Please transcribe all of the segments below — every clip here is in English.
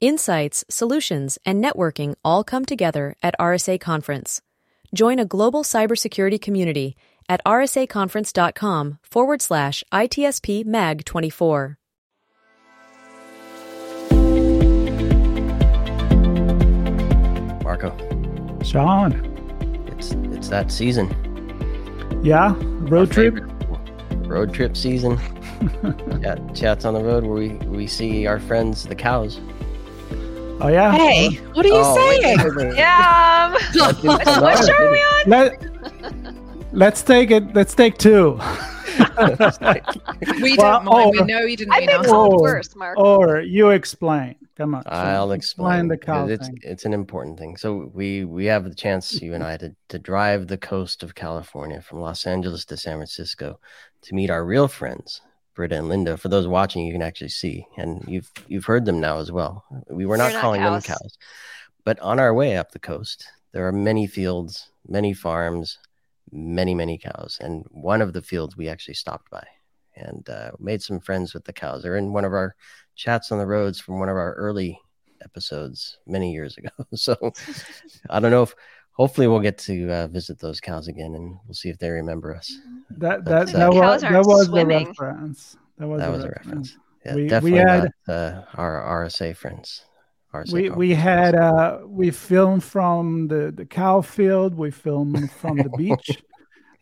Insights, solutions, and networking all come together at RSA Conference. Join a global cybersecurity community at rsaconference.com forward slash ITSP MAG 24. Marco, Sean. it's it's that season. Yeah, road Our trip. Road trip season. Chat, chats on the road where we, we see our friends, the cows. Oh yeah. Hey, what are you Oh, saying? wait, wait, wait. Yeah. That what show are we on? Let, let's take it. Let's take two. We Well, don't mind. We know you didn't I mean think us. so. Worse, Mark. Or you explain. Come on. I'll explain. the cow it's thing. it's an important thing. So we we have the chance, you and I, to to drive the coast of California from Los Angeles to San Francisco to meet our real friends, Britta and Linda. For those watching, you can actually see, and you've you've heard them now as well. We were not not calling cows. them cows, but on our way up the coast, there are many fields, many farms, many many cows, and one of the fields we actually stopped by and uh, made some friends with the cows. They're in one of our chats on the roads from one of our early episodes many years ago. So I don't know if hopefully we'll get to uh, visit those cows again and we'll see if they remember us. That that That's, uh, that was Cows that aren't was swimming. the reference. That was that the was a reference. reference. Yeah, We- we definitely had- not uh, our RSA friends. RSA We we had uh we filmed from the the cow field. We filmed from the beach.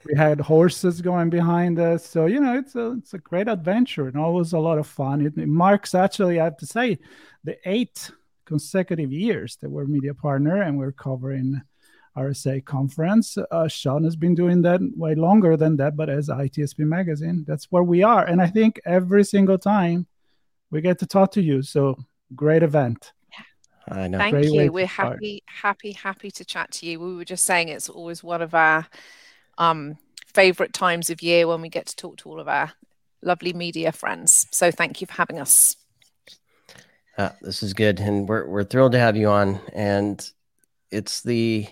We had horses going behind us. So you know it's a it's a great adventure and always a lot of fun. It, it marks actually I have to say the eight consecutive years that we're media partner and we're covering RSA conference. Uh, Sean has been doing that way longer than that, but as ITSP magazine, that's where we are. And I think every single time we get to talk to you. So great event. I know. Thank Great you. We're start. happy, happy, happy to chat to you. We were just saying it's always one of our um, favorite times of year when we get to talk to all of our lovely media friends. So thank you for having us. Uh, this is good, and we're we're thrilled to have you on. And it's the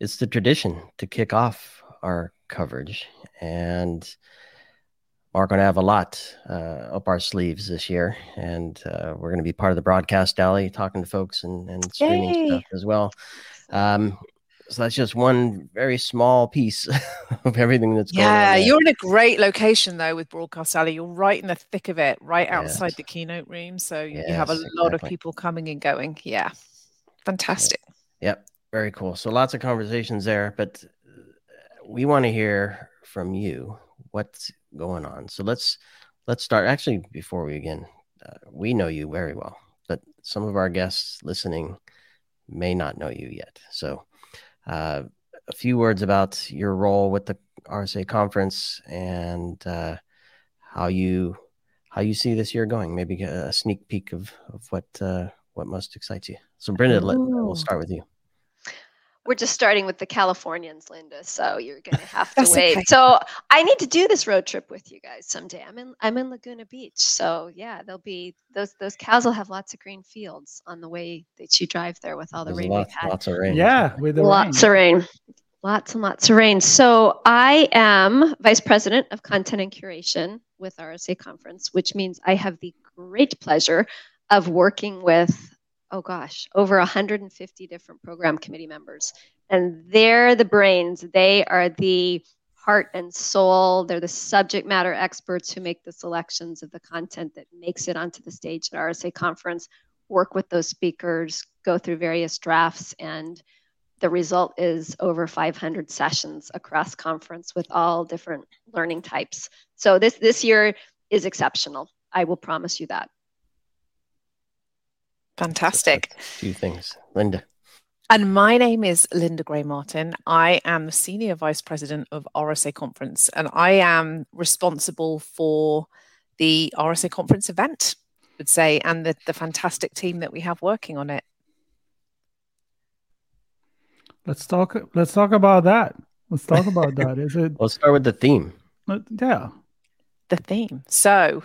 it's the tradition to kick off our coverage, and we're going to have a lot uh, up our sleeves this year, and uh, we're going to be part of the broadcast alley, talking to folks and and streaming Yay. stuff as well. Um, so that's just one very small piece of everything that's going on. Yeah, you're in a great location though with Broadcast Alley. You're right in the thick of it, right outside Yes. the keynote room. So you have a Yes, lot of people coming and going. Yeah, fantastic. Yep, very cool. So lots of conversations there, but uh, we want to hear from you what's going on. So let's let's start. Actually, before we begin, uh, we know you very well, but some of our guests listening may not know you yet. So uh, a few words about your role with the RSA conference and uh, how you how you see this year going. Maybe a sneak peek of of what uh, what most excites you. So, Britta, let, we'll start with you. We're just starting with the Californians, Linda. So you're gonna have to wait. okay. So I need to do this road trip with you guys someday. I'm in I'm in Laguna Beach. So yeah, there'll be those those cows will have lots of green fields on the way that you drive there with all the There's rain lots, we've had. lots of rain. Yeah, with the lots rain. of rain lots and lots of rain so i am vice president of content and curation with rsa conference which means i have the great pleasure of working with oh gosh over 150 different program committee members and they're the brains they are the heart and soul they're the subject matter experts who make the selections of the content that makes it onto the stage at rsa conference work with those speakers go through various drafts and the result is over 500 sessions across conference with all different learning types. So this this year is exceptional. I will promise you that. Fantastic. Two things. Linda. And my name is Linda Gray Martin. I am the Senior Vice President of RSA Conference, and I am responsible for the RSA Conference event, I would say, and the, the fantastic team that we have working on it. Let's talk. Let's talk about that. Let's talk about that. Is it? Let's start with the theme. uh, Yeah. the theme. So,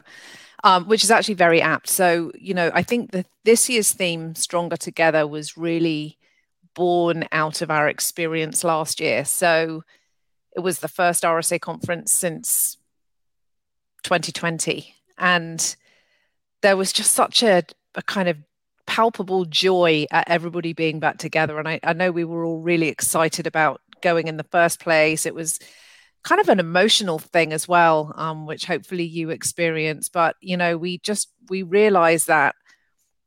um, which is actually very apt. So, you know, I think that this year's theme, Stronger Together, was really born out of our experience last year. So, it was the first RSA conference since 2020. And there was just such a, a kind of palpable joy at everybody being back together. And I, I know we were all really excited about going in the first place. It was kind of an emotional thing as well, um, which hopefully you experience. But you know, we just we realize that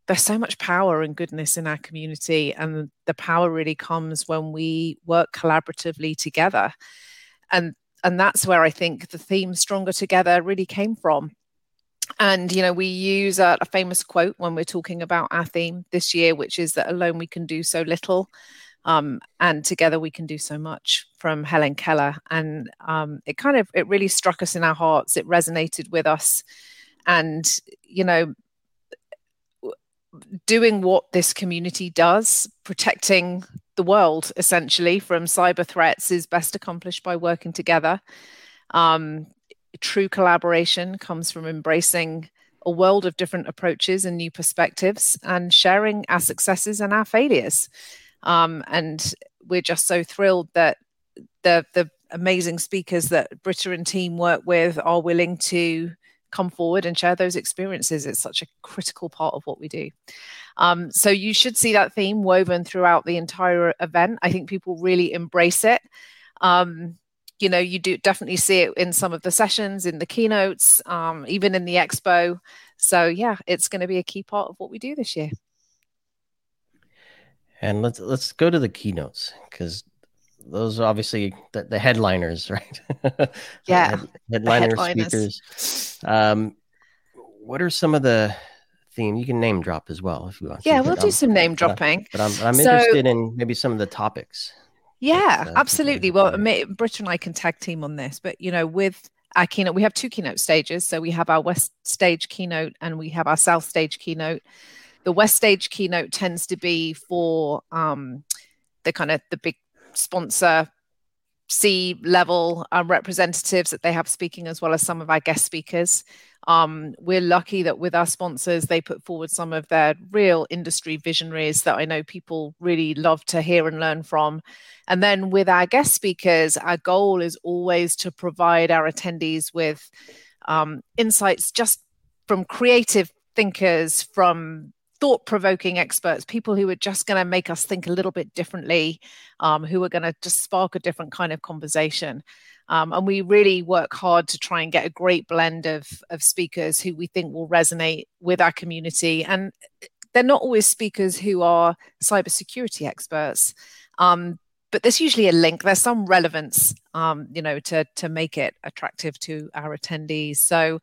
there's so much power and goodness in our community, and the power really comes when we work collaboratively together. And and that's where I think the theme "Stronger Together" really came from. And you know, we use a, a famous quote when we're talking about our theme this year, which is that alone we can do so little um, and together we can do so much from helen keller. And um, it kind of it really struck us in our hearts. It resonated with us. And you know doing what this community does protecting the world essentially from cyber threats is best accomplished by working together. Um, true collaboration comes from embracing a world of different approaches and new perspectives and sharing our successes and our failures um, and we're just so thrilled that the the amazing speakers that Britta and team work with are willing to come forward and share those experiences. It's such a critical part of what we do. Um, so you should see that theme woven throughout the entire event. I think people really embrace it. Um, you know, you do definitely see it in some of the sessions, in the keynotes, um, even in the expo. So yeah, it's going to be a key part of what we do this year. And let's let's go to the keynotes because those are obviously the, the headliners, right? Yeah, Head, headliner speakers. Um, what are some of the theme? You can name drop as well if you want. Yeah, to, we'll do I'm, some name dropping. But, I'm, I'm so, interested in maybe some of the topics. Yeah, uh, absolutely. Well, Britta and I can tag team on this, but you know, with our keynote, we have two keynote stages. So we have our West Stage keynote and we have our South Stage keynote the West Stage keynote tends to be for um, the kind of the big sponsor C level um, representatives that they have speaking, as well as some of our guest speakers. Um, we're lucky that with our sponsors, they put forward some of their real industry visionaries that I know people really love to hear and learn from. And then with our guest speakers, our goal is always to provide our attendees with um, insights just from creative thinkers, from thought provoking experts, people who are just going to make us think a little bit differently, um, who are going to just spark a different kind of conversation. Um, and we really work hard to try and get a great blend of, of speakers who we think will resonate with our community. And they're not always speakers who are cybersecurity experts. Um, but there's usually a link. There's some relevance, um, you know, to to make it attractive to our attendees. So,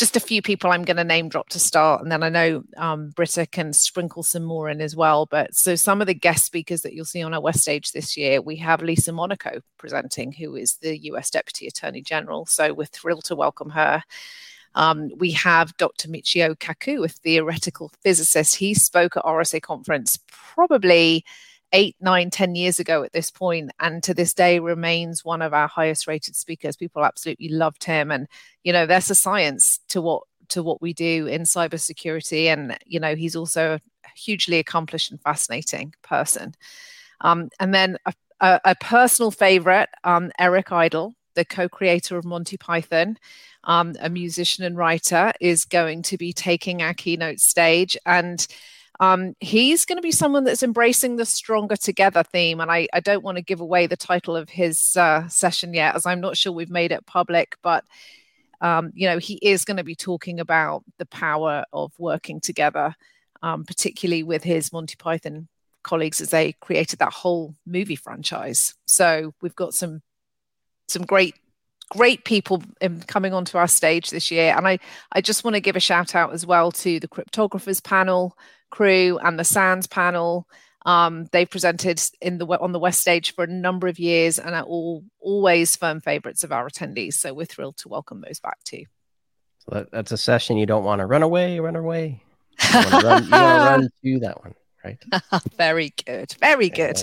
just a few people I'm going to name drop to start, and then I know um, Britta can sprinkle some more in as well. But so some of the guest speakers that you'll see on our West stage this year, we have Lisa Monaco presenting, who is the US Deputy Attorney General. So we're thrilled to welcome her. Um, we have Dr. Michio Kaku, a theoretical physicist. He spoke at RSA conference probably eight, nine, ten years ago at this point, and to this day remains one of our highest rated speakers. People absolutely loved him, and you know, there's a science to what to what we do in cybersecurity, and you know, he's also a hugely accomplished and fascinating person. Um, and then a, a, a personal favorite, um, Eric Idle, the co-creator of Monty Python. Um, a musician and writer is going to be taking our keynote stage and um, he's going to be someone that's embracing the stronger together theme. And I, I don't want to give away the title of his uh, session yet, as I'm not sure we've made it public, but um, you know, he is going to be talking about the power of working together, um, particularly with his Monty Python colleagues as they created that whole movie franchise. So we've got some some great great people coming onto our stage this year and i i just want to give a shout out as well to the cryptographers panel crew and the SANS panel. Um, they've presented in the on the West Stage for a number of years and are all always firm favourites of our attendees. So we're thrilled to welcome those back too. So that, that's a session you don't want to run away, run away. You want to run, run to that one, right? Very good, very good.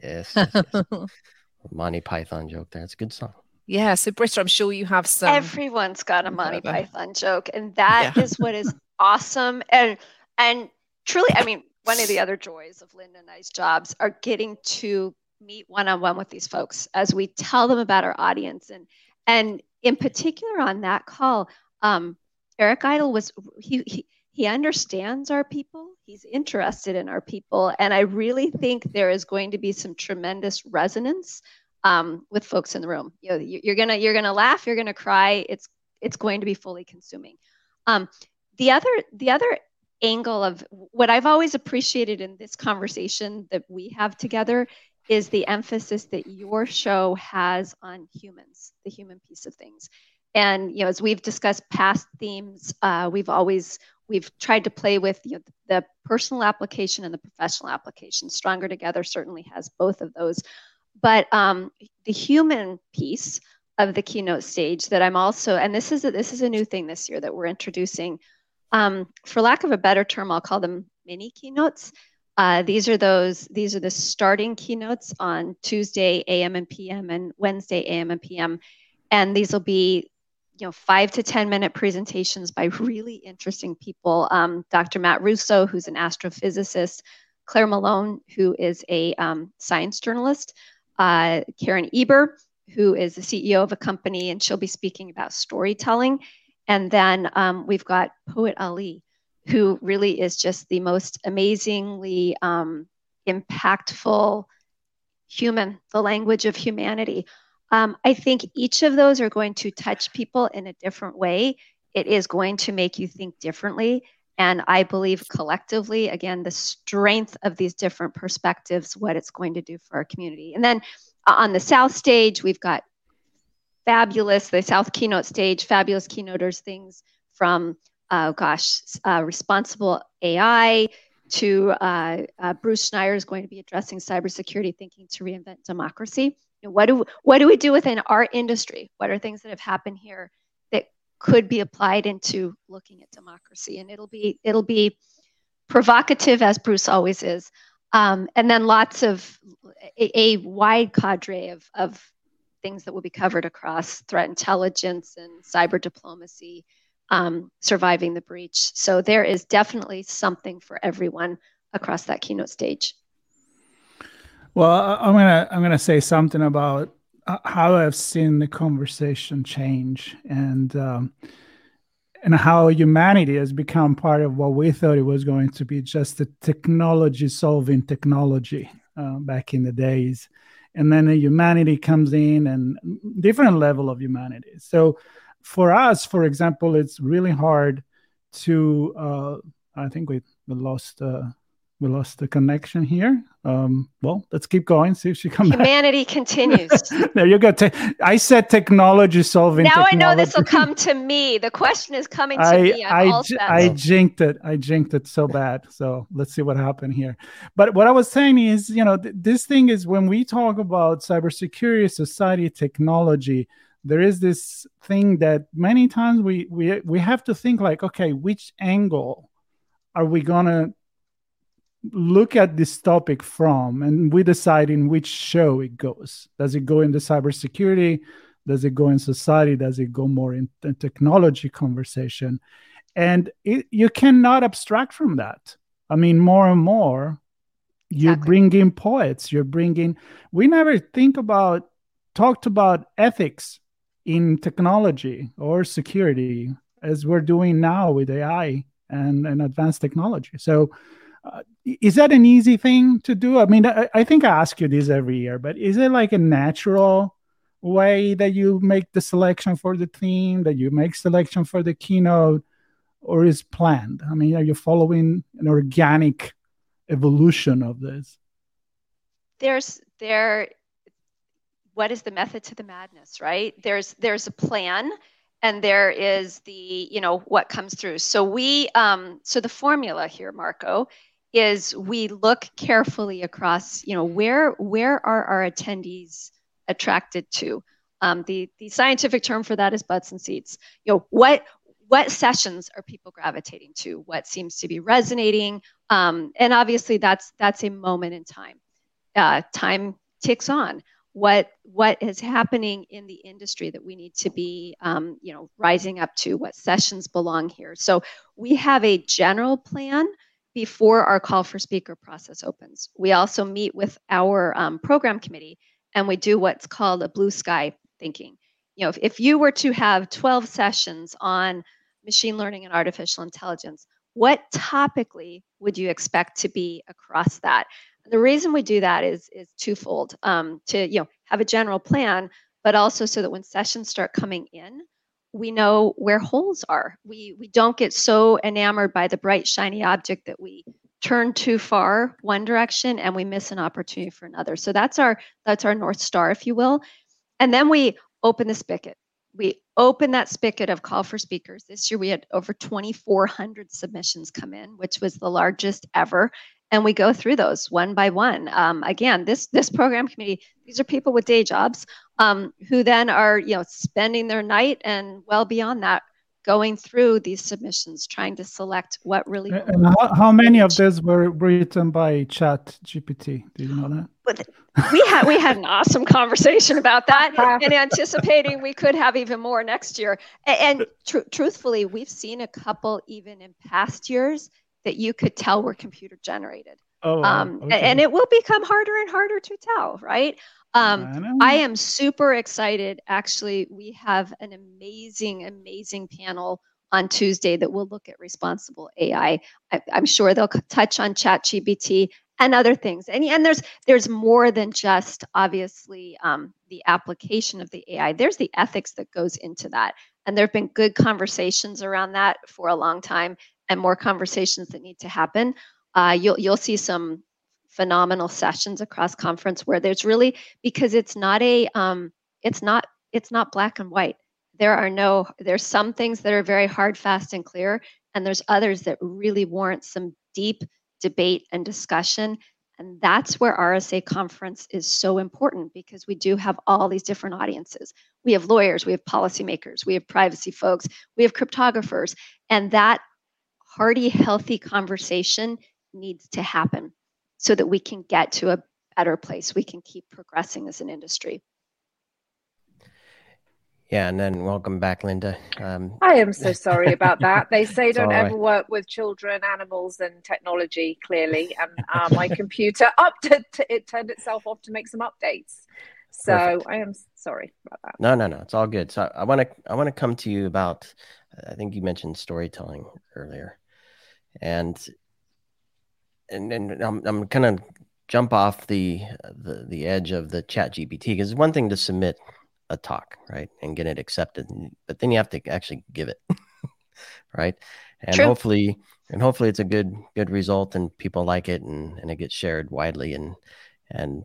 Yes, yes, yes, yes. Monty Python joke there. It's a good song. Yeah. So Britta, I'm sure you have some. Everyone's got a Monty Python joke, and that yeah. is what is awesome. And and truly, I mean, one of the other joys of Linda and I's jobs are getting to meet one on one with these folks as we tell them about our audience. And, and in particular, on that call, um, Eric Idle was, he, he, he understands our people. He's interested in our people. And i really think there is going to be some tremendous resonance um, with folks in the room. You know you're gonna you're gonna laugh you're gonna cry. It's it's going to be fully consuming. Um, the other the other angle of what i've always appreciated in this conversation that we have together is the emphasis that your show has on humans the human piece of things and you know as we've discussed past themes uh, we've always we've tried to play with you know, the personal application and the professional application. Stronger Together certainly has both of those. But um, the human piece of the keynote stage that I'm also, and this is a, this is a new thing this year that we're introducing. Um, for lack of a better term, I'll call them mini keynotes. Uh, these are those. These are the starting keynotes on Tuesday AM and PM and Wednesday AM and PM, and these will be you know five to ten minute presentations by really interesting people um, dr matt russo who's an astrophysicist claire malone who is a um, science journalist uh, karen eber who is the ceo of a company and she'll be speaking about storytelling and then um, we've got poet ali who really is just the most amazingly um, impactful human the language of humanity um, I think each of those are going to touch people in a different way. It is going to make you think differently. And I believe collectively, again, the strength of these different perspectives, what it's going to do for our community. And then uh, on the South stage, we've got fabulous, the South keynote stage, fabulous keynoters, things from, uh, gosh, uh, responsible AI to uh, uh, Bruce Schneier is going to be addressing cybersecurity thinking to reinvent democracy know, what do what do we do within our industry? What are things that have happened here that could be applied into looking at democracy? And it'll be it'll be provocative as Bruce always is, um, and then lots of a, a wide cadre of of things that will be covered across threat intelligence and cyber diplomacy, um, surviving the breach. So there is definitely something for everyone across that keynote stage. Well, I'm gonna I'm gonna say something about uh, how I've seen the conversation change and um, and how humanity has become part of what we thought it was going to be just a technology solving technology uh, back in the days, and then the humanity comes in and different level of humanity. So for us, for example, it's really hard to uh, I think we, lost. Uh, we lost the connection here. Um, well, let's keep going. See if she comes. Humanity back. continues. there you go. Te- I said technology solving. Now technology. I know this will come to me. The question is coming to I, me. I'm I, I jinked it. I jinked it so bad. So let's see what happened here. But what I was saying is, you know, th- this thing is when we talk about cybersecurity, society, technology. There is this thing that many times we we we have to think like, okay, which angle are we gonna look at this topic from and we decide in which show it goes. Does it go in the cybersecurity? Does it go in society? Does it go more in the technology conversation? And it, you cannot abstract from that. I mean more and more you exactly. bring in poets you're bringing we never think about talked about ethics in technology or security as we're doing now with ai and, and advanced technology. So uh, is that an easy thing to do? I mean, I, I, think I ask you this every year, but is it like a natural way that you make the selection for the theme, that you make selection for the keynote, or is planned? I mean, are you following an organic evolution of this? There's there. What is the method to the madness, right? There's there's a plan and there is the you know what comes through so we um, so the formula here marco is we look carefully across, you know, where where are our attendees attracted to? Um, the the scientific term for that is butts and seats. You know, what what sessions are people gravitating to? What seems to be resonating? Um, and obviously, that's that's a moment in time. Uh, time ticks on. What what is happening in the industry that we need to be, um, you know, rising up to? What sessions belong here? So we have a general plan before our call for speaker process opens. We also meet with our um, program committee and we do what's called a blue sky thinking. You know, if, if you were to have 12 sessions on machine learning and artificial intelligence, what topically would you expect to be across that? the reason we do that is is twofold. Um, to you know have a general plan, but also so that when sessions start coming in, we know where holes are. We we don't get so enamored by the bright shiny object that we turn too far one direction and we miss an opportunity for another. So that's our that's our north star, if you will. And then we open the spigot. We open that spigot of call for speakers. This year we had over 2,400 submissions come in, which was the largest ever and we go through those one by one. Um, again, this this program committee, these are people with day jobs um, who then are you know spending their night and well beyond that going through these submissions, trying to select what really. And how, how many of these were written by Chat GPT? Do you know that? But we had we had an awesome conversation about that, and anticipating we could have even more next year. And, and tr- truthfully, we've seen a couple even in past years that you could tell were computer generated. Oh, um, okay. and it will become harder and harder to tell, right? Um, I, I, am super excited. Actually, we have an amazing, amazing panel on Tuesday that will look at responsible AI. I, am sure they'll touch on ChatGPT and other things. And, and there's there's more than just obviously um, the application of the AI. There's the ethics that goes into that. And there have been good conversations around that for a long time and more conversations that need to happen. Uh, you'll you'll see some phenomenal sessions across conference where there's really because it's not a um, it's not it's not black and white. There are no there's some things that are very hard, fast, and clear, and there's others that really warrant some deep debate and discussion. And that's where RSA conference is so important because we do have all these different audiences. We have lawyers, we have policymakers, we have privacy folks, we have cryptographers, and that hearty, healthy conversation needs to happen so that we can get to a better place. We can keep progressing as an industry. Yeah, and then welcome back, Linda. Um, I am so sorry about that. They say don't ever work with children, animals, and technology. Clearly, and uh, my computer up to, to, it turned itself off to make some updates. So Perfect. I am sorry about that. No, no, no, it's all good. So I want to I want to come to you about. I think you mentioned storytelling earlier, and and and I'm I'm kind of jump off the the the edge of the chat GPT because it's one thing to submit a talk, right, and get it accepted, but then you have to actually give it, right? And True. hopefully and hopefully it's a good good result and people like it and and it gets shared widely and and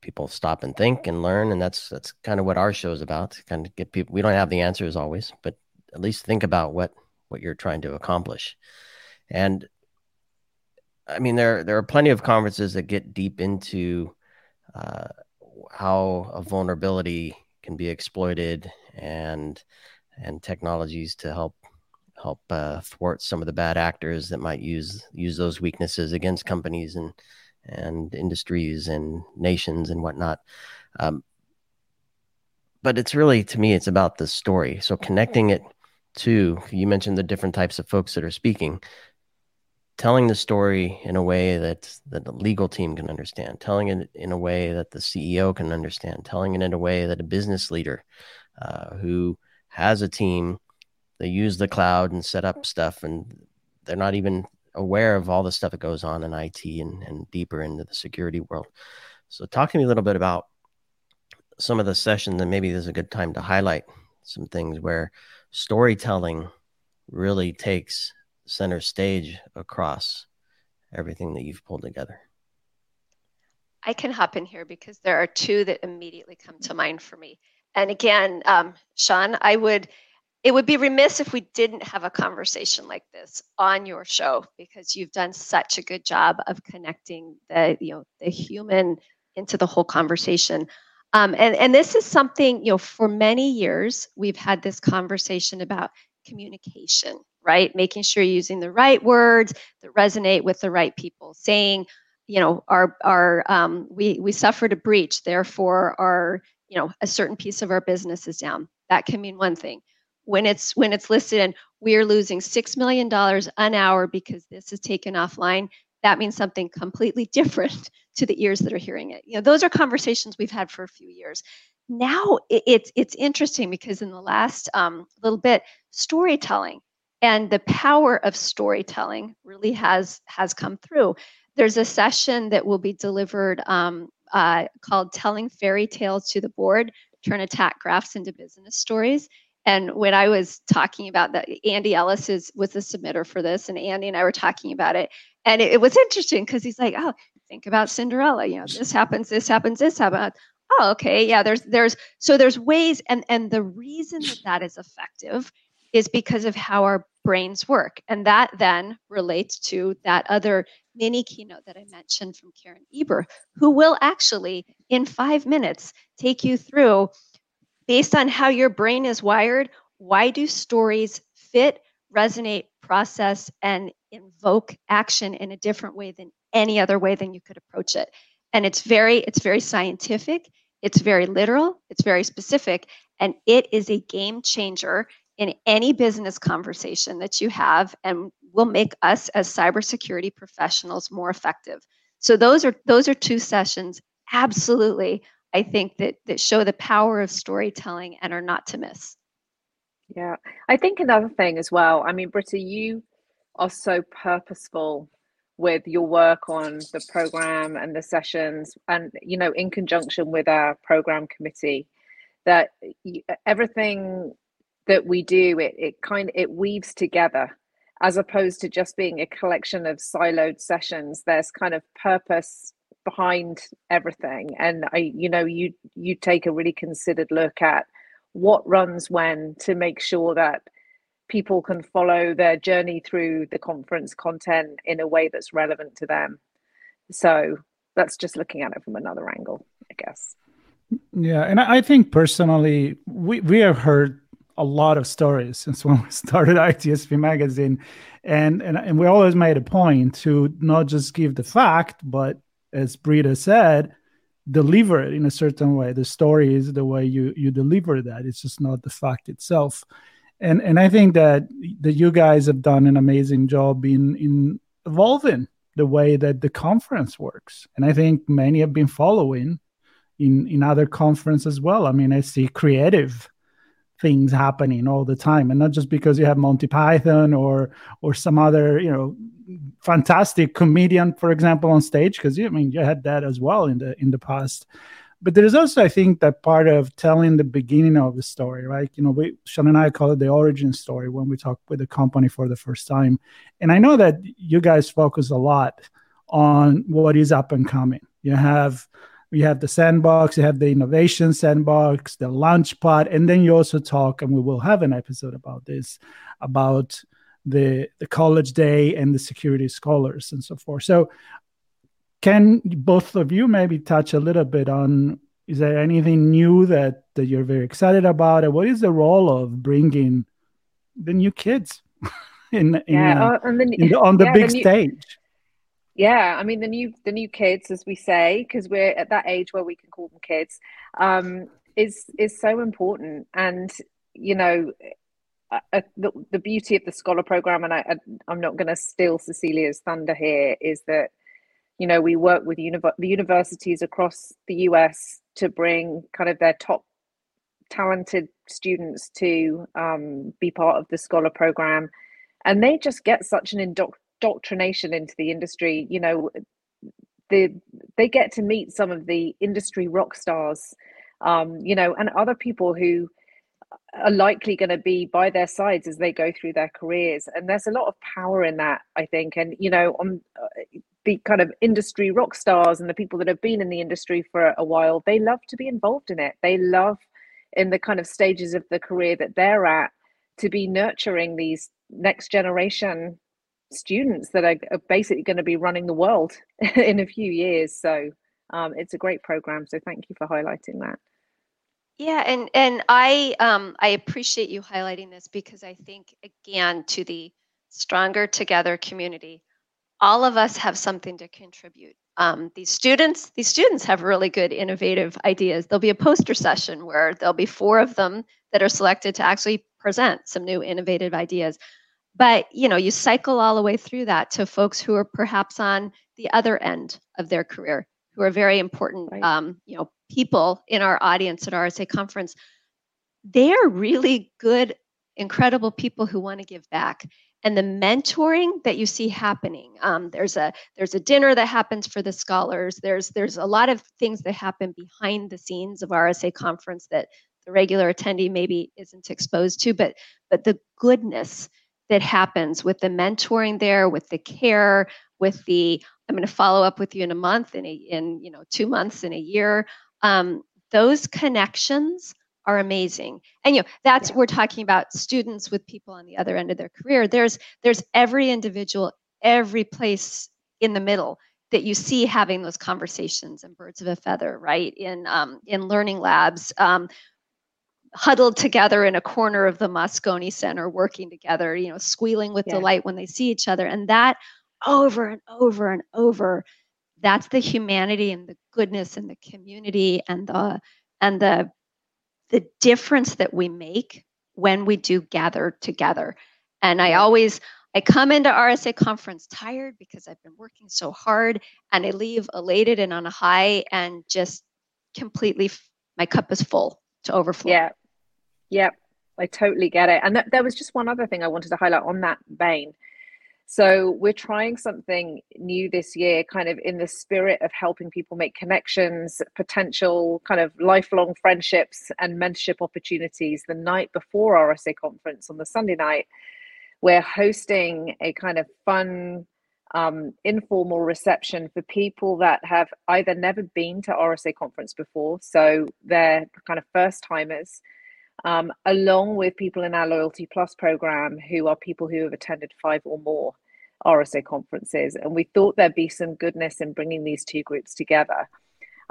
people stop and think and learn and that's that's kind of what our show is about kind of get people we don't have the answers always but at least think about what what you're trying to accomplish and I mean, there there are plenty of conferences that get deep into uh, how a vulnerability can be exploited and and technologies to help help uh, thwart some of the bad actors that might use use those weaknesses against companies and and industries and nations and whatnot. Um, but it's really to me, it's about the story. So connecting it to you mentioned the different types of folks that are speaking telling the story in a way that, that the legal team can understand, telling it in a way that the CEO can understand, telling it in a way that a business leader uh, who has a team, they use the cloud and set up stuff, and they're not even aware of all the stuff that goes on in IT and, and deeper into the security world. So, talk to me a little bit about some of the sessions, and maybe this is a good time to highlight some things where storytelling really takes center stage across everything that you've pulled together? I can hop in here because there are two that immediately come to mind for me. And again, um, Sean, I would it would be remiss if we didn't have a conversation like this on your show because you've done such a good job of connecting the you know the human into the whole conversation. Um, and and this is something you know for many years we've had this conversation about communication right? Making sure you're using the right words that resonate with the right people. Saying, you know, our our um, we we suffered a breach, therefore our you know a certain piece of our business is down. That can mean one thing. When it's when it's listed and we're losing six million dollars an hour because this is taken offline, that means something completely different to the ears that are hearing it. You know, those are conversations we've had for a few years. Now it's it's interesting because in the last um, little bit, storytelling and the power of storytelling really has has come through. There's a session that will be delivered um, uh, called telling fairy tales to the board turn attack graphs into business stories. And when i was talking about that andy ellis is was the submitter for this and andy and i were talking about it. And it, it was interesting because he's like oh think about cinderella you know this happens this happens this happens. Oh okay yeah there's there's so there's ways and and the reason that that is effective is because of how our brains work. And that then relates to that other mini keynote that I mentioned from Karen Eber, who will actually, in five minutes, take you through based on how your brain is wired, why do stories fit, resonate, process, and invoke action in a different way than any other way than you could approach it. And it's very, it's very scientific, it's very literal, it's very specific, and it is a game changer in any business conversation that you have and will make us as cybersecurity professionals more effective. So those are those are two sessions absolutely I think that that show the power of storytelling and are not to miss. Yeah. I think another thing as well, I mean Britta you are so purposeful with your work on the program and the sessions and you know in conjunction with our program committee that everything that we do it it kind it weaves together. As opposed to just being a collection of siloed sessions there's kind of purpose behind everything. And i you know you you take a really considered look at what runs when to make sure that people can follow their journey through the conference content in a way that's relevant to them. So that's just looking at it from another angle i guess. Yeah and i think personally we we have heard a lot of stories since when we started ITSP magazine, and and and we always made a point to not just give the fact, but as Britta said, deliver it in a certain way. The story is the way you you deliver that. It's just not the fact itself. And and I think that that you guys have done an amazing job in in evolving the way that the conference works. And I think many have been following in in other conferences as well. I mean, I see creative things happening all the time and not just because you have monty python or or some other you know fantastic comedian for example on stage because i mean you had that as well in the in the past. But there's also i think that part of telling the beginning of the story right? You know we sean and i call it the origin story when we talk with the company for the first time. And i know that you guys focus a lot on what is up and coming. You have you have the sandbox, you have the innovation sandbox, the launch pod, and then you also talk, and we will have an episode about this, about the the college day and the security scholars and so forth. So, can both of you maybe touch a little bit on? Is there anything new that that you're very excited about, and what is the role of bringing the new kids in, in, yeah, uh, on the, in the, on the yeah, big the new, stage? Yeah i mean the new the new kids as we say because we're at that age where we can call them kids um, is is so important. And you know uh, uh, the, the beauty of the scholar program and I, I am not going to steal Cecilia's thunder here is that you know we work with the universities across the US to bring kind of their top talented students to um, be part of the scholar program. And they just get such an indoctrination indoctrination into the industry you know the they get to meet some of the industry rock stars um, you know and other people who are likely going to be by their sides as they go through their careers. And there's a lot of power in that i think. And you know on uh, the kind of industry rock stars and the people that have been in the industry for a while they love to be involved in it. They love in the kind of stages of the career that they're at to be nurturing these next generation students that are, basically going to be running the world in a few years. So um, it's a great program. So thank you for highlighting that. Yeah, and and I um, I appreciate you highlighting this because I think again to the stronger together community, all of us have something to contribute. Um, these students these students have really good innovative ideas. There'll be a poster session where there'll be four of them that are selected to actually present some new innovative ideas but you know you cycle all the way through that to folks who are perhaps on the other end of their career who are very important right. um, you know people in our audience at rsa conference. They are really good incredible people who want to give back. And the mentoring that you see happening um, there's a there's a dinner that happens for the scholars. There's there's a lot of things that happen behind the scenes of rsa conference that the regular attendee maybe isn't exposed to but but the goodness that happens with the mentoring there with the care with the i'm going to follow up with you in a month in a in you know two months in a year. Um, those connections are amazing. And you know that's yeah. we're talking about students with people on the other end of their career. There's there's every individual every place in the middle that you see having those conversations and birds of a feather right in um, in learning labs. Um, huddled together in a corner of the moscone center working together you know squealing with yeah. delight when they see each other and that over and over and over that's the humanity and the goodness and the community and the and the the difference that we make when we do gather together. And I always I come into RSA conference tired because I've been working so hard and I leave elated and on a high and just completely my cup is full to overflow. Yeah. Yep. I totally get it. And th- there was just one other thing I wanted to highlight on that vein. So we're trying something new this year, kind of in the spirit of helping people make connections, potential kind of lifelong friendships and mentorship opportunities. The night before RSA conference on the Sunday night, we're hosting a kind of fun, um, informal reception for people that have either never been to RSA conference before, so they're kind of first timers um, along with people in our Loyalty Plus program who are people who have attended five or more RSA conferences. And we thought there'd be some goodness in bringing these two groups together.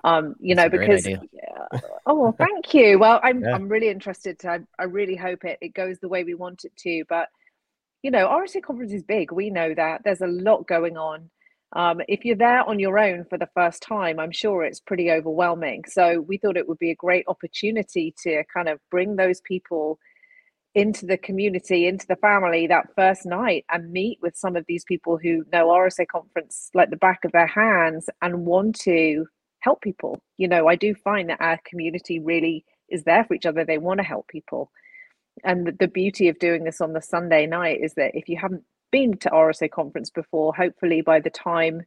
Um, you That's know, because yeah, oh well, thank you. Well, I'm yeah. I'm really interested to. I, I really hope it it goes the way we want it to. But you know, RSA conference is big. We know that there's a lot going on. Um, if you're there on your own for the first time, I'm sure it's pretty overwhelming. So we thought it would be a great opportunity to kind of bring those people into the community, into the family that first night and meet with some of these people who know RSA conference like the back of their hands and want to help people. You know, I do find that our community really is there for each other. They want to help people. And the, the beauty of doing this on the Sunday night is that if you haven't been to RSA conference before, hopefully by the time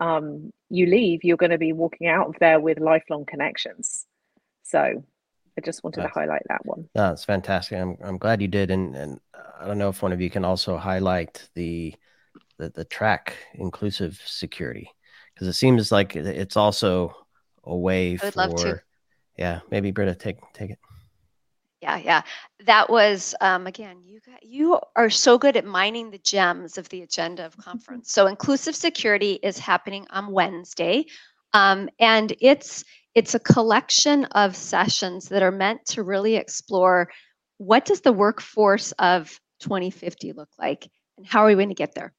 um, you leave, you're going to be walking out of there with lifelong connections. So I just wanted that's, to highlight that one. That's fantastic. I'm I'm glad you did, and and I don't know if one of you can also highlight the the, the track inclusive security because it seems like it's also a way for. Yeah, maybe Britta take take it yeah yeah. That was um, again you got, you are so good at mining the gems of the agenda of conference. So inclusive security is happening on wednesday um, and it's it's a collection of sessions that are meant to really explore what does the workforce of 2050 look like and how are we going to get there?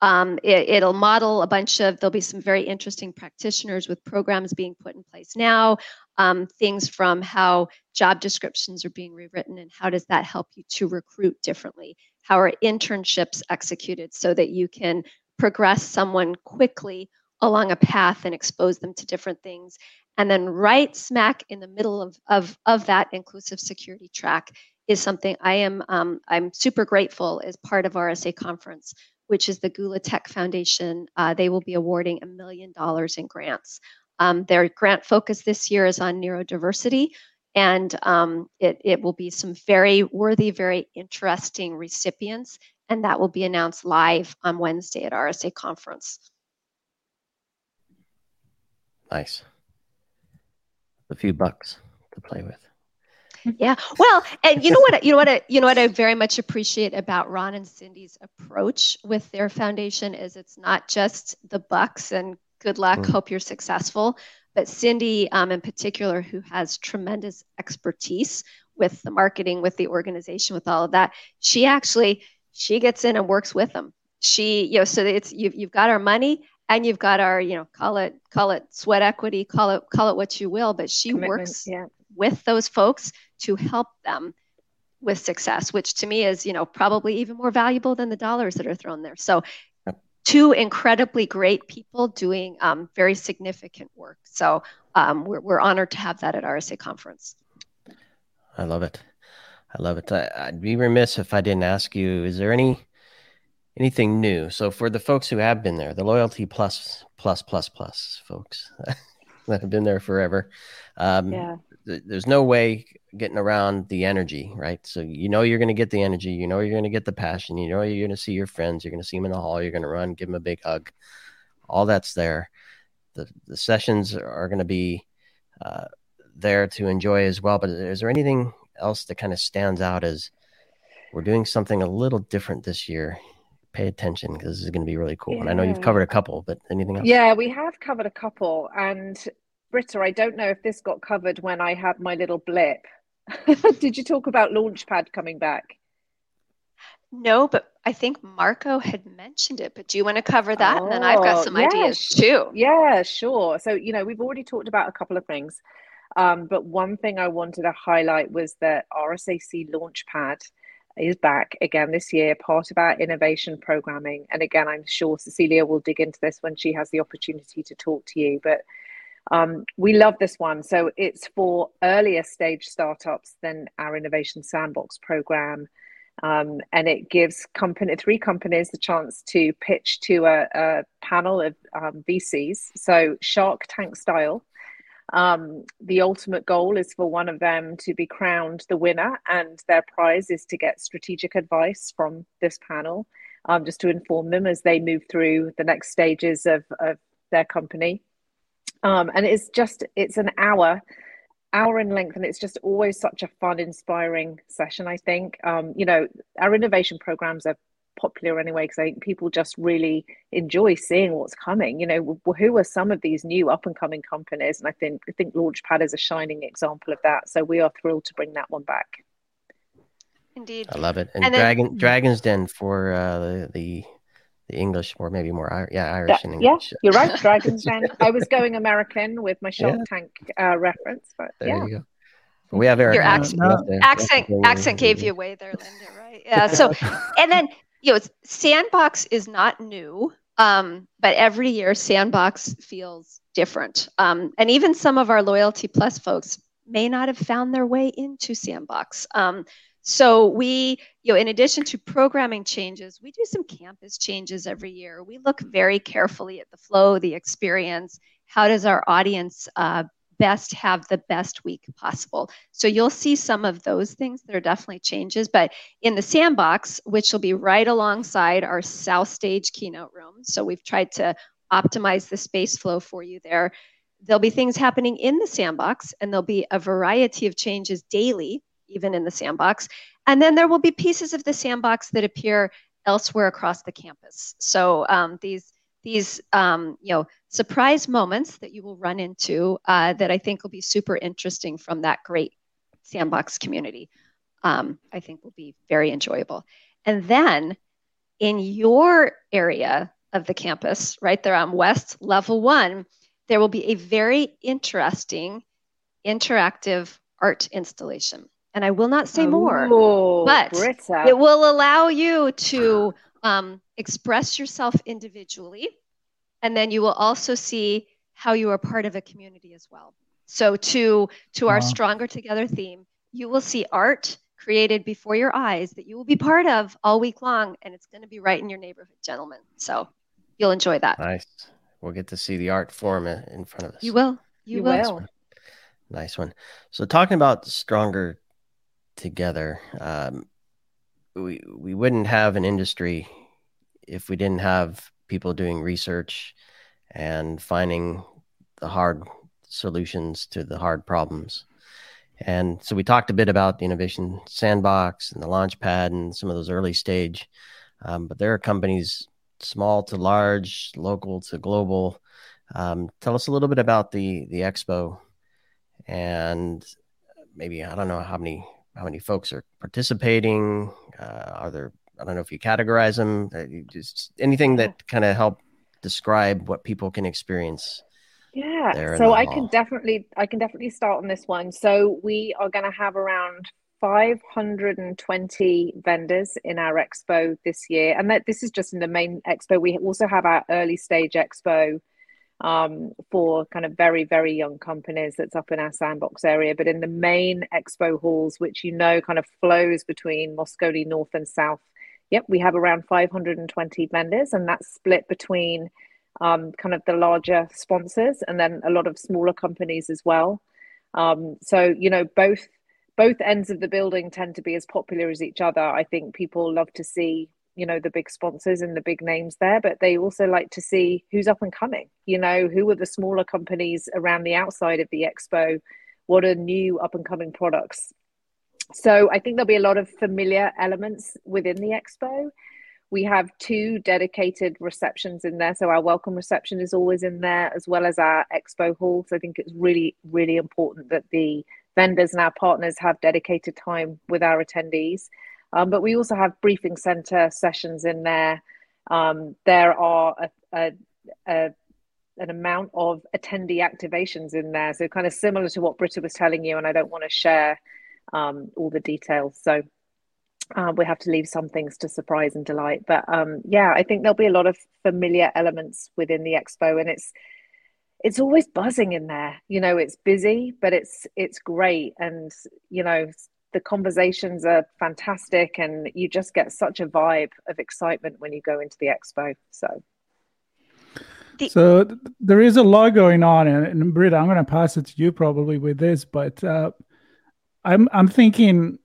Um, it, will model a bunch of, there'll be some very interesting practitioners with programs being put in place now, um, things from how job descriptions are being rewritten and how does that help you to recruit differently? How are internships executed so that you can progress someone quickly along a path and expose them to different things? And then right smack in the middle of, of, of that inclusive security track is something I am um, I'm super grateful as part of RSA conference which is the Gula Tech Foundation. Uh, they will be awarding a million dollars in grants. Um, their grant focus this year is on neurodiversity, and um, it, it will be some very worthy, very interesting recipients, and that will be announced live on Wednesday at RSA conference. Nice. A few bucks to play with. Yeah. Well, and you know what you know what I, you know what I very much appreciate about Ron and Cindy's approach with their foundation is it's not just the bucks and good luck, mm. hope you're successful, but Cindy um, in particular who has tremendous expertise with the marketing, with the organization, with all of that. She actually she gets in and works with them. She, you know, so it's you've you've got our money and you've got our, you know, call it call it sweat equity, call it call it what you will, but she Commitment, works yeah. with those folks to help them with success, which to me is, you know, probably even more valuable than the dollars that are thrown there. So, two incredibly great people doing um, very significant work. So, um, we're, we're honored to have that at RSA conference. I love it. I love it. I, would be remiss if I didn't ask you: Is there any anything new? So for the folks who have been there, the loyalty plus plus plus plus folks that have been there forever, um, yeah. Th- there's no way getting around the energy, right? So you know you're going to get the energy, you know you're going to get the passion, you know you're going to see your friends, you're going to see them in the hall, you're going to run, give them a big hug. All that's there. The the sessions are going to be uh, there to enjoy as well. But is there anything else that kind of stands out as we're doing something a little different this year? Pay attention because this is going to be really cool. Yeah. And I know you've covered a couple, but anything else? Yeah, we have covered a couple. And Britta, I don't know if this got covered when I had my little blip. Did you talk about Launchpad coming back? No, but I think Marco had mentioned it. But do you want to cover that? Oh, and then I've got some yeah, ideas too. Yeah, sure. So, you know, we've already talked about a couple of things. Um, but one thing I wanted to highlight was that RSAC Launchpad is back again this year, part of our innovation programming. And again, I'm sure Cecilia will dig into this when she has the opportunity to talk to you. But um, we love this one. So it's for earlier stage startups than our Innovation Sandbox program. Um, and it gives company three companies the chance to pitch to a, a panel of um, VCs, so Shark Tank style. Um, the ultimate goal is for one of them to be crowned the winner, and their prize is to get strategic advice from this panel, um, just to inform them as they move through the next stages of, of their company. Um, and it's just it's an hour hour in length and it's just always such a fun inspiring session i think um, you know our innovation programs are popular anyway because I think people just really enjoy seeing what's coming. You know, who are some of these new up and coming companies? And I think I think Launchpad is a shining example of that. So we are thrilled to bring that one back. Indeed, I love it. And, and Dragon then, Dragon's Den for uh, the, the the English or maybe more yeah Irish yeah, and English. Yeah, you're right. Dragon's Den. I was going American with my Shark yeah. Tank uh, reference, but there yeah. you go. we have Eric. Your accent, accent, accent gave you away there, Linda. Right? Yeah. So, and then you know, Sandbox is not new, um, but every year Sandbox feels different. Um, and even some of our Loyalty Plus folks may not have found their way into Sandbox. Um, so we, you know, in addition to programming changes, we do some campus changes every year. We look very carefully at the flow, the experience. How does our audience uh, best have the best week possible. So you'll see some of those things that are definitely changes. But in the sandbox, which will be right alongside our south stage keynote room, so we've tried to optimize the space flow for you there. There'll be things happening in the sandbox, and there'll be a variety of changes daily, even in the sandbox. And then there will be pieces of the sandbox that appear elsewhere across the campus. So um, these these um, you know surprise moments that you will run into uh, that I think will be super interesting from that great sandbox community. Um, I think will be very enjoyable. And then in your area of the campus, right there on West Level One, there will be a very interesting interactive art installation. And I will not say more, but Britta. it will allow you to um, express yourself individually, and then you will also see how you are part of a community as well. So to to our stronger together theme, you will see art created before your eyes that you will be part of all week long, and it's going to be right in your neighborhood, gentlemen. So you'll enjoy that. Nice. We'll get to see the art form in front of us. You will. You, you will. Nice one. nice one. So talking about stronger together, um, we we wouldn't have an industry if we didn't have people doing research and finding the hard solutions to the hard problems. And so we talked a bit about the innovation sandbox and the launchpad and some of those early stage. Um, but there are companies small to large, local to global. Um, tell us a little bit about the the expo and maybe I don't know how many how many folks are participating. Uh, are there I don't know if you categorize them, uh, just anything that kind of help describe what people can experience. Yeah, so I can definitely I can definitely start on this one. So we are going to have around 520 vendors in our expo this year, and that this is just in the main expo. We also have our early stage expo um, for kind of very, very young companies that's up in our sandbox area. But in the main expo halls, which you know kind of flows between Moscone North and South, yep, we have around 520 vendors, and that's split between um, kind of the larger sponsors and then a lot of smaller companies as well. Um, so, you know, both both ends of the building tend to be as popular as each other. I think people love to see you know the big sponsors and the big names there but they also like to see who's up and coming you know who are the smaller companies around the outside of the expo? What are new up and coming products? So i think there'll be a lot of familiar elements within the expo. We have two dedicated receptions in there so our welcome reception is always in there as well as our expo hall. So i think it's really really important that the vendors and our partners have dedicated time with our attendees um, but we also have briefing center sessions in there. Um, there are a, a, a, an amount of attendee activations in there. So, kind of similar to what Britta was telling you, and I don't want to share um, all the details. So, uh, we have to leave some things to surprise and delight. But um, yeah, I think there'll be a lot of familiar elements within the expo, and it's it's always buzzing in there. You know, it's busy, but it's it's great, and you know, the conversations are fantastic and you just get such a vibe of excitement when you go into the expo so. So there is a lot going on and, and Britta, I'm going to pass it to you probably with this but uh, I'm I'm thinking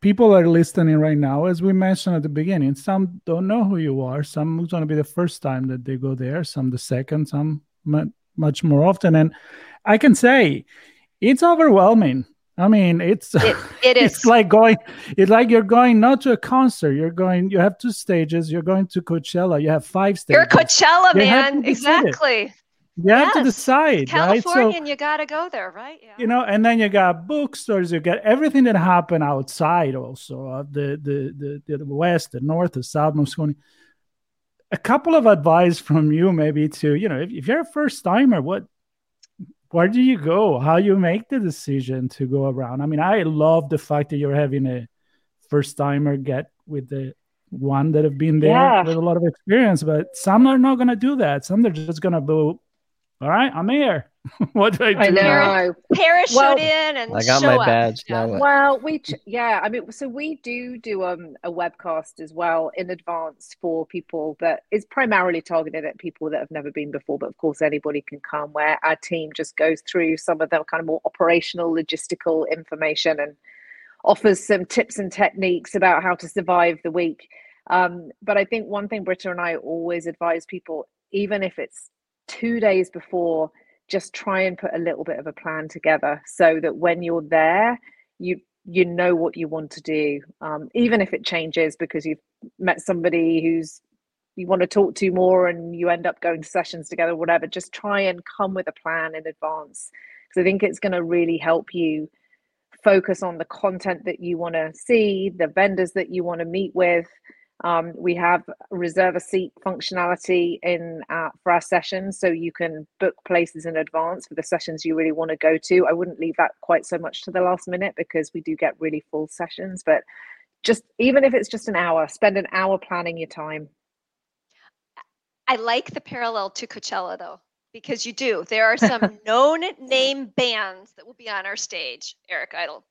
people are listening right now as we mentioned at the beginning. Some don't know who you are. Some it's going to be the first time that they go there some the second some much more often. And I can say it's overwhelming I mean, it's it, it is it's like going it's like you're going not to a concert, you're going you have two stages, you're going to Coachella, you have five stages. You're Coachella, you man. Exactly. You yes. have to decide, California, right? So, you got to go there, right? Yeah. You know, and then you got bookstores, you got everything that happened outside also, uh, the, the, the, the west, the north, the south, Moscone. A couple of advice from you, maybe to, you know, if, if you're a first timer, what where do you go? How you make the decision to go around? I mean, I love the fact that you're having a first timer get with the one that have been there yeah. with a lot of experience, but some are not going to do that. Some they're just going to go, all right, I'm here. what do I do? I know. Parachute well, in and I got my badge now. Well, we ch- yeah, I mean, so we do do um a webcast as well in advance for people that is primarily targeted at people that have never been before, but of course anybody can come. Where our team just goes through some of the kind of more operational, logistical information and offers some tips and techniques about how to survive the week. Um, but I think one thing Britta and I always advise people, even if it's two days before just try and put a little bit of a plan together so that when you're there you you know what you want to do um, even if it changes because you've met somebody who's you want to talk to more and you end up going to sessions together whatever just try and come with a plan in advance. Because i think it's going to really help you focus on the content that you want to see the vendors that you want to meet with um, we have reserve a seat functionality in uh, for our sessions, so you can book places in advance for the sessions you really want to go to. I wouldn't leave that quite so much to the last minute because we do get really full sessions. But just even if it's just an hour, spend an hour planning your time. I like the parallel to Coachella though, because you do. There are some known name bands that will be on our stage, Eric Idle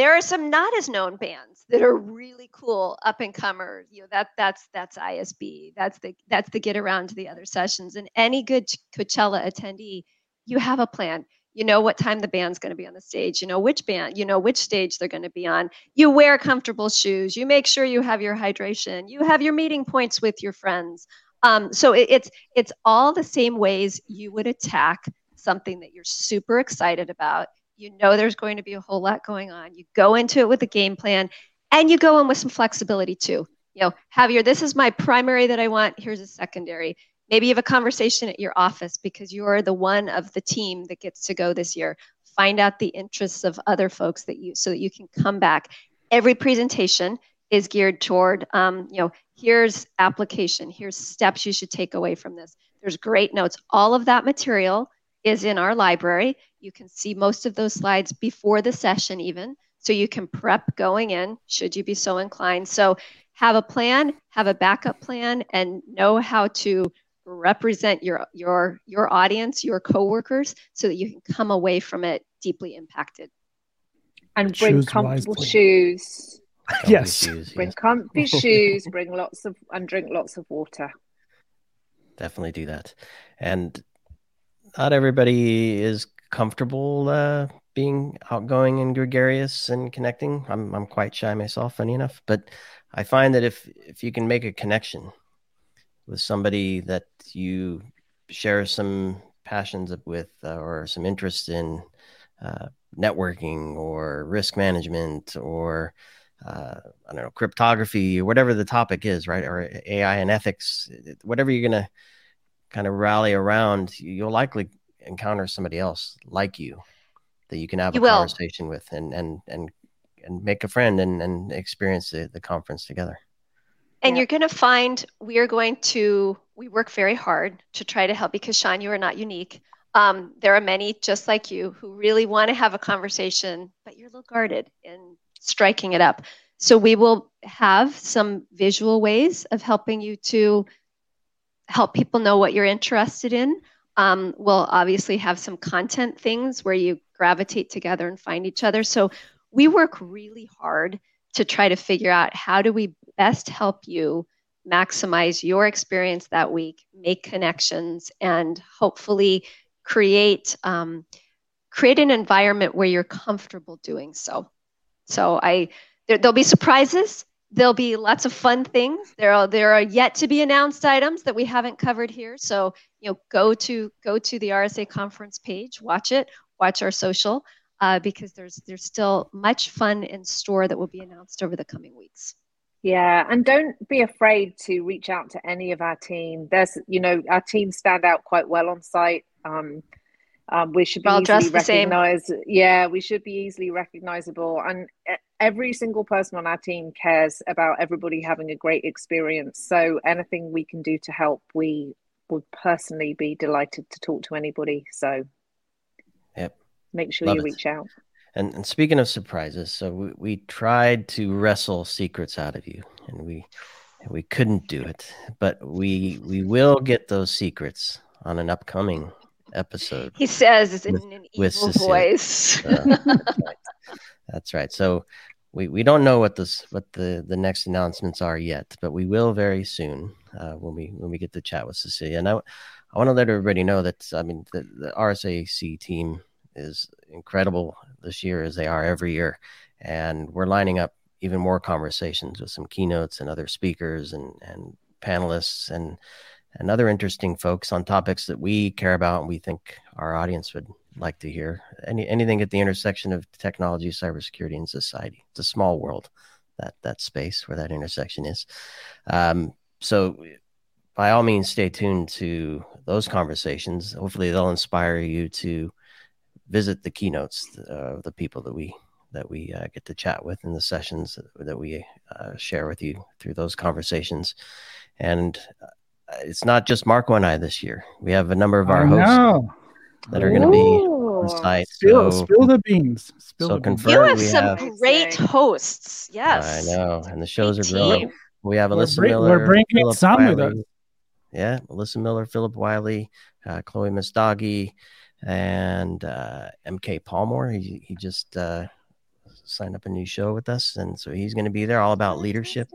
there are some not as known bands that are really cool up and comers you know that that's that's isb that's the that's the get around to the other sessions. And any good coachella attendee you have a plan. You know what time the band's going to be on the stage. You know which band you know which stage they're going to be on. You wear comfortable shoes. You make sure you have your hydration. You have your meeting points with your friends. Um, so it, it's it's all the same ways you would attack something that you're super excited about you know there's going to be a whole lot going on. You go into it with a game plan and you go in with some flexibility too. You know, Javier, this is my primary that I want. Here's a secondary. Maybe you have a conversation at your office because you're the one of the team that gets to go this year. Find out the interests of other folks that you so that you can come back. Every presentation is geared toward um, you know here's application here's steps you should take away from this there's great notes all of that material is in our library. You can see most of those slides before the session, even. So you can prep going in, should you be so inclined. So have a plan, have a backup plan, and know how to represent your your your audience, your coworkers, so that you can come away from it deeply impacted. And bring Choose comfortable wisely. shoes. Comfy Yes. shoes, Bring yes. comfy shoes. Bring lots of and drink lots of water. definitely do that. And not everybody is comfortable uh, being outgoing and gregarious and connecting. I'm I'm quite shy myself, funny enough. But I find that if if you can make a connection with somebody that you share some passions with uh, or some interest in uh, networking or risk management or uh, I don't know cryptography or whatever the topic is, right? Or AI and ethics, whatever you're gonna kind of rally around, you'll likely encounter somebody else like you that you can have You a will. conversation with and and and and make a friend and and experience the, the conference together. And Yeah. you're going to find we are going to, we work very hard to try to help because, Sean, you are not unique. Um, there are many just like you who really want to have a conversation, but you're a little guarded in striking it up. So we will have some visual ways of helping you to help people know what you're interested in. Um, we'll obviously have some content things where you gravitate together and find each other. So we work really hard to try to figure out how do we best help you maximize your experience that week, make connections, and hopefully create um, create an environment where you're comfortable doing so. So I there, there'll be surprises. There'll be lots of fun things. There are there are yet to be announced items that we haven't covered here. So you know, go to go to the RSA conference page, watch it, watch our social, uh, because there's there's still much fun in store that will be announced over the coming weeks. Yeah, and don't be afraid to reach out to any of our team. There's, you know, our team stand out quite well on site. Um, um, we should be We're all easily dressed the same. recognized. Yeah, we should be easily recognizable. And every single person on our team cares about everybody having a great experience. So anything we can do to help, we would personally be delighted to talk to anybody. So Yep. make sure Love you it. reach out. And, and speaking of surprises, so we, we tried to wrestle secrets out of you, and we we couldn't do it, but we we will get those secrets on an upcoming episode. He says in With- an evil voice. Uh, that's right. That's right. So we, we don't know what this what the, the next announcements are yet, but we will very soon uh, when we when we get to chat with Cecilia. And I, I want to let everybody know that I mean the, the RSAC team is incredible this year as they are every year, and we're lining up even more conversations with some keynotes and other speakers and and panelists and and other interesting folks on topics that we care about and we think our audience would like to hear. Any anything at the intersection of technology, cybersecurity, and society. It's a small world that that space where that intersection is. Um, so, by all means, stay tuned to those conversations. Hopefully, they'll inspire you to visit the keynotes uh, of the people that we that we uh, get to chat with in the sessions that we uh, share with you through those conversations. And it's not just Marco and I this year. We have a number of our hosts that are going to be Ooh. on site. Spill, So, spill the beans. Spill so the beans. confirm- you have we some have- great hosts. Yes. I know, and the shows are Great growing. We have We're Alyssa bring- Miller. we're bringing Philip some with Wiley. us. Yeah, Alyssa Miller, Philip Wiley, uh, Chloe Messdaghi, and uh, MK Palmore. He he just uh, signed up a new show with us, and so he's going to be there, all about leadership,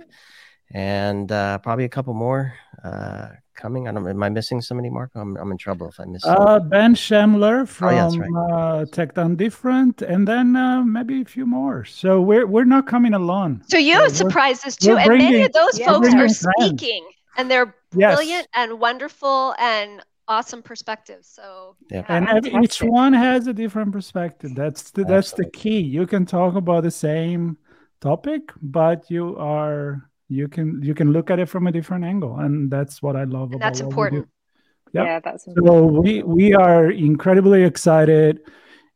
and uh, probably a couple more uh, coming. I don't. Am I missing somebody, Marco? I'm I'm in trouble if I miss. Uh, ben Schemler from Oh, yeah, that's uh, Tech Done Different, and then uh, maybe a few more. So we're we're not coming alone. So you have we're- surprises too, we're and many of those Yeah. folks we're are bringing friends. speaking, and they're Yes. brilliant and wonderful and awesome perspectives. So yeah. and every, each one has a different perspective. That's the, that's the key. You can talk about the same topic, but you are you can you can look at it from a different angle, and that's what I love and about that's what we do. important. Yep. Yeah, that's important. So we we are incredibly excited,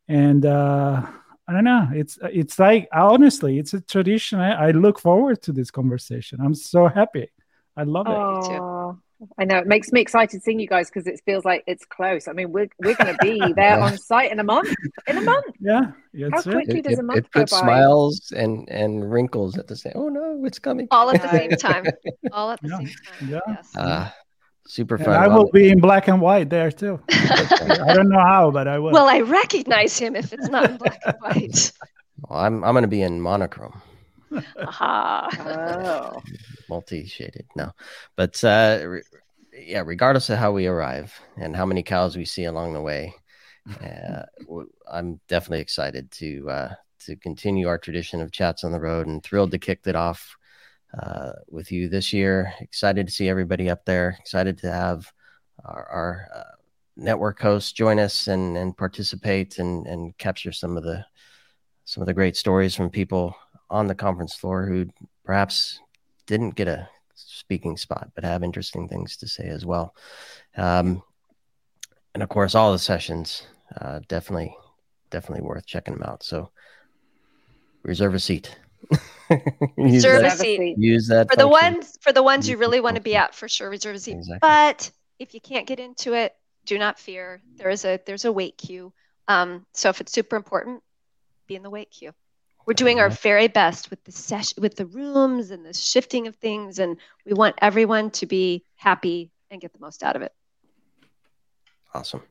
and uh, I don't know. It's it's like honestly, it's a tradition. I, I look forward to this conversation. I'm so happy. I love it. too. Oh, I know it makes me excited seeing you guys because it feels like it's close. I mean, we're we're going to be there Yeah. on site in a month. In a month. Yeah, How that's it. quickly It, does it, a month it go puts by? smiles and and wrinkles at the same. Oh no, it's coming. All at the same time. All at the Yeah. same time. Yeah. Yes. Ah, super And fun. I will be in black and white there too. I don't know how, but I will. Well, I recognize him if it's not in black and white. Well, I'm I'm going to be in monochrome, Aha. Oh. multi-shaded. No, but uh, re- yeah, regardless of how we arrive and how many cows we see along the way, uh, w- I'm definitely excited to uh, to continue our tradition of chats on the road and thrilled to kick it off uh, with you this year. Excited to see everybody up there. Excited to have our, our uh, network hosts join us and and participate and and capture some of the some of the great stories from people on the conference floor who perhaps didn't get a speaking spot but have interesting things to say as well. Um, and of course, all the sessions uh, definitely definitely worth checking them out. So reserve a seat. Reserve a that, a seat. use that For the ones for the ones you really want to be at, for sure, reserve a seat. Exactly. But if you can't get into it, do not fear. There is a there's a wait queue. Um, so if it's super important, be in the wait queue. We're doing our Mhm. very best with the session, with the rooms and the shifting of things, and we want everyone to be happy and get the most out of it. Awesome.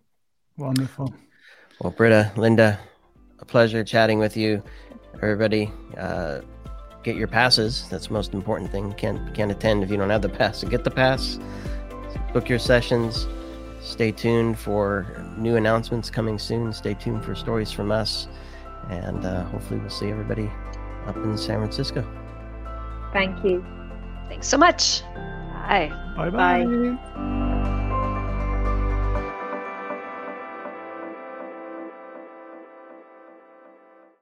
Wonderful. Well, Britta, Linda, a pleasure chatting with you. Everybody, uh, get your passes. That's the most important thing. Can't can't attend if you don't have the pass. So get the pass. Book your sessions. Stay tuned for new announcements coming soon. Stay tuned for stories from us, and uh, hopefully we'll see everybody up in San Francisco. Thank you. Thanks so much. Bye. Bye Bye. bye.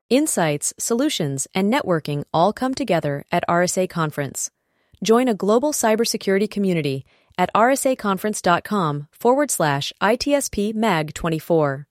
Insights, solutions, and networking all come together at RSA Conference. Join a global cybersecurity community at rsaconference.com forward slash ITSP Mag 24.